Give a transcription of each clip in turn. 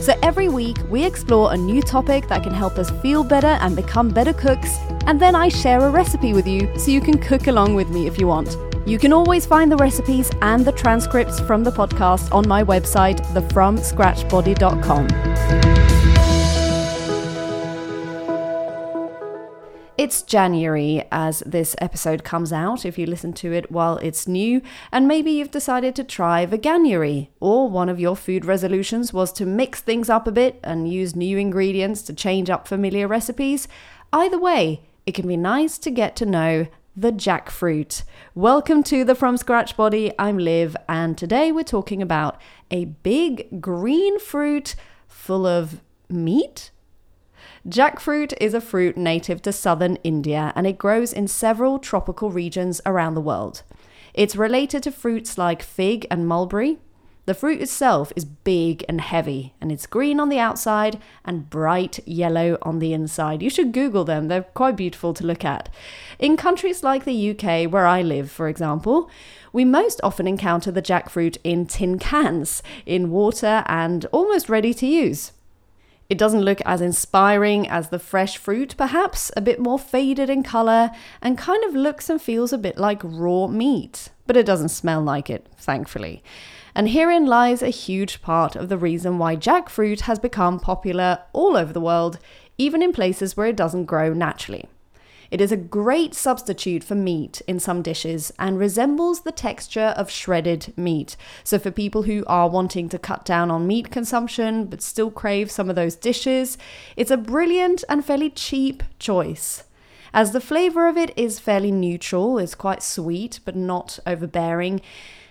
So every week, we explore a new topic that can help us feel better and become better cooks, and then I share a recipe with you so you can cook along with me if you want. You can always find the recipes and the transcripts from the podcast on my website, thefromscratchbody.com. It's January as this episode comes out, if you listen to it while it's new, and maybe you've decided to try Veganuary, or one of your food resolutions was to mix things up a bit and use new ingredients to change up familiar recipes. Either way, it can be nice to get to know the jackfruit. Welcome to the From Scratch Body. I'm Liv, and today we're talking about a big green fruit full of meat Jackfruit is a fruit native to southern India and it grows in several tropical regions around the world. It's related to fruits like fig and mulberry. The fruit itself is big and heavy, and it's green on the outside and bright yellow on the inside. You should Google them, they're quite beautiful to look at. In countries like the UK, where I live, for example, we most often encounter the jackfruit in tin cans, in water, and almost ready to use. It doesn't look as inspiring as the fresh fruit, perhaps, a bit more faded in colour, and kind of looks and feels a bit like raw meat. But it doesn't smell like it, thankfully. And herein lies a huge part of the reason why jackfruit has become popular all over the world, even in places where it doesn't grow naturally. It is a great substitute for meat in some dishes and resembles the texture of shredded meat. So, for people who are wanting to cut down on meat consumption but still crave some of those dishes, it's a brilliant and fairly cheap choice. As the flavour of it is fairly neutral, it's quite sweet but not overbearing.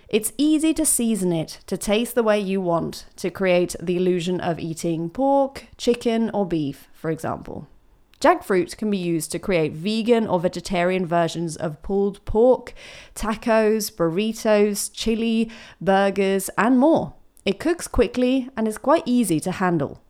It's easy to season it to taste the way you want to create the illusion of eating pork, chicken, or beef, for example. Jackfruit can be used to create vegan or vegetarian versions of pulled pork, tacos, burritos, chili, burgers, and more. It cooks quickly and is quite easy to handle.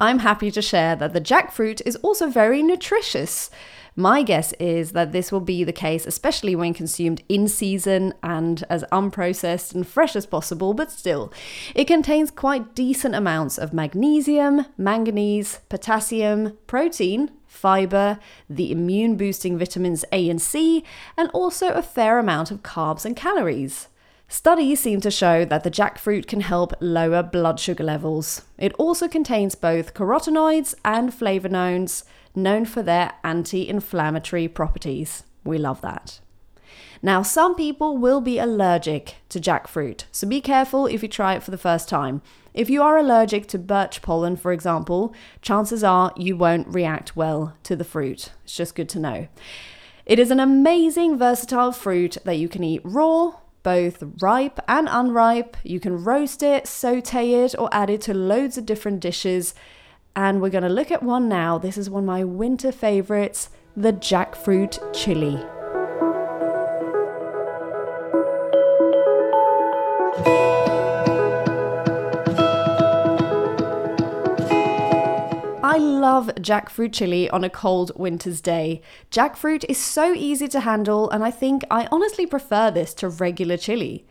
I'm happy to share that the jackfruit is also very nutritious. My guess is that this will be the case, especially when consumed in season and as unprocessed and fresh as possible, but still, it contains quite decent amounts of magnesium, manganese, potassium, protein, fiber, the immune boosting vitamins A and C, and also a fair amount of carbs and calories. Studies seem to show that the jackfruit can help lower blood sugar levels. It also contains both carotenoids and flavonoids, known for their anti inflammatory properties. We love that. Now, some people will be allergic to jackfruit, so be careful if you try it for the first time. If you are allergic to birch pollen, for example, chances are you won't react well to the fruit. It's just good to know. It is an amazing, versatile fruit that you can eat raw, both ripe and unripe. You can roast it, saute it, or add it to loads of different dishes. And we're going to look at one now. This is one of my winter favorites the jackfruit chili. Love jackfruit chili on a cold winter's day. Jackfruit is so easy to handle, and I think I honestly prefer this to regular chili.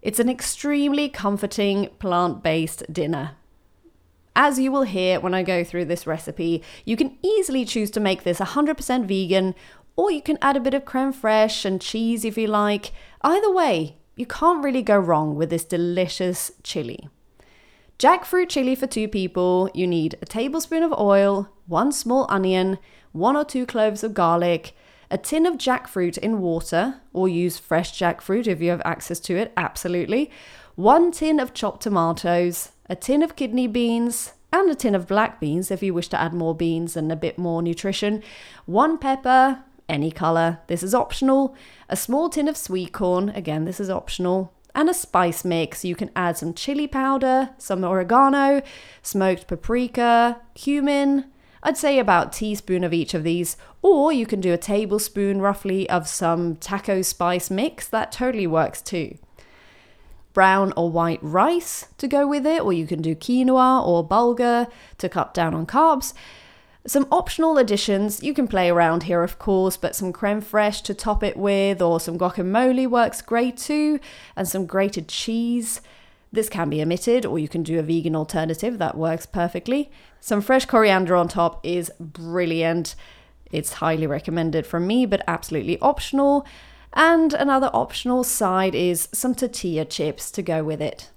It's an extremely comforting plant based dinner. As you will hear when I go through this recipe, you can easily choose to make this 100% vegan, or you can add a bit of creme fraiche and cheese if you like. Either way, you can't really go wrong with this delicious chili. Jackfruit chili for two people, you need a tablespoon of oil, one small onion, one or two cloves of garlic, a tin of jackfruit in water, or use fresh jackfruit if you have access to it, absolutely, one tin of chopped tomatoes, a tin of kidney beans, and a tin of black beans if you wish to add more beans and a bit more nutrition, one pepper, any colour, this is optional, a small tin of sweet corn, again, this is optional, and a spice mix. You can add some chili powder, some oregano, smoked paprika, cumin, I'd say about teaspoon of each of these, or you can do a tablespoon roughly of some taco spice mix. That totally works too. Brown or white rice to go with it, or you can do quinoa or bulgur to cut down on carbs. Some optional additions, you can play around here, of course, but some creme fraiche to top it with, or some guacamole works great too, and some grated cheese. This can be omitted, or you can do a vegan alternative that works perfectly. Some fresh coriander on top is brilliant. It's highly recommended from me, but absolutely optional. And another optional side is some tortilla chips to go with it.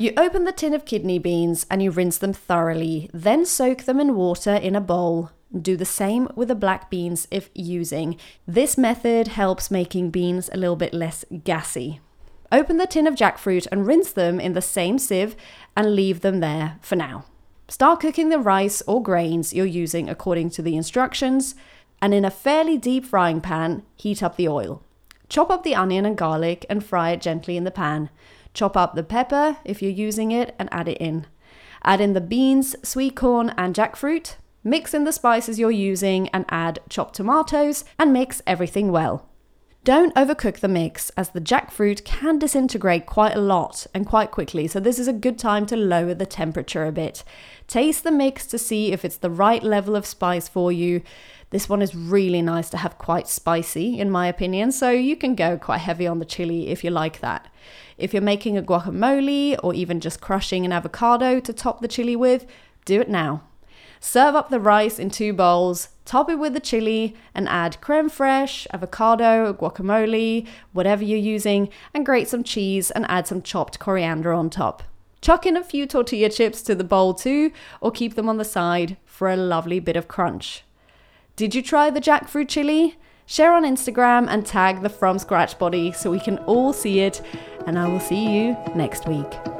You open the tin of kidney beans and you rinse them thoroughly, then soak them in water in a bowl. Do the same with the black beans if using. This method helps making beans a little bit less gassy. Open the tin of jackfruit and rinse them in the same sieve and leave them there for now. Start cooking the rice or grains you're using according to the instructions, and in a fairly deep frying pan, heat up the oil. Chop up the onion and garlic and fry it gently in the pan. Chop up the pepper if you're using it and add it in. Add in the beans, sweet corn, and jackfruit. Mix in the spices you're using and add chopped tomatoes and mix everything well. Don't overcook the mix as the jackfruit can disintegrate quite a lot and quite quickly, so this is a good time to lower the temperature a bit. Taste the mix to see if it's the right level of spice for you. This one is really nice to have quite spicy, in my opinion, so you can go quite heavy on the chili if you like that. If you're making a guacamole or even just crushing an avocado to top the chili with, do it now. Serve up the rice in two bowls, top it with the chili, and add creme fraiche, avocado, guacamole, whatever you're using, and grate some cheese and add some chopped coriander on top. Chuck in a few tortilla chips to the bowl too, or keep them on the side for a lovely bit of crunch. Did you try the jackfruit chili? Share on Instagram and tag the From Scratch Body so we can all see it, and I will see you next week.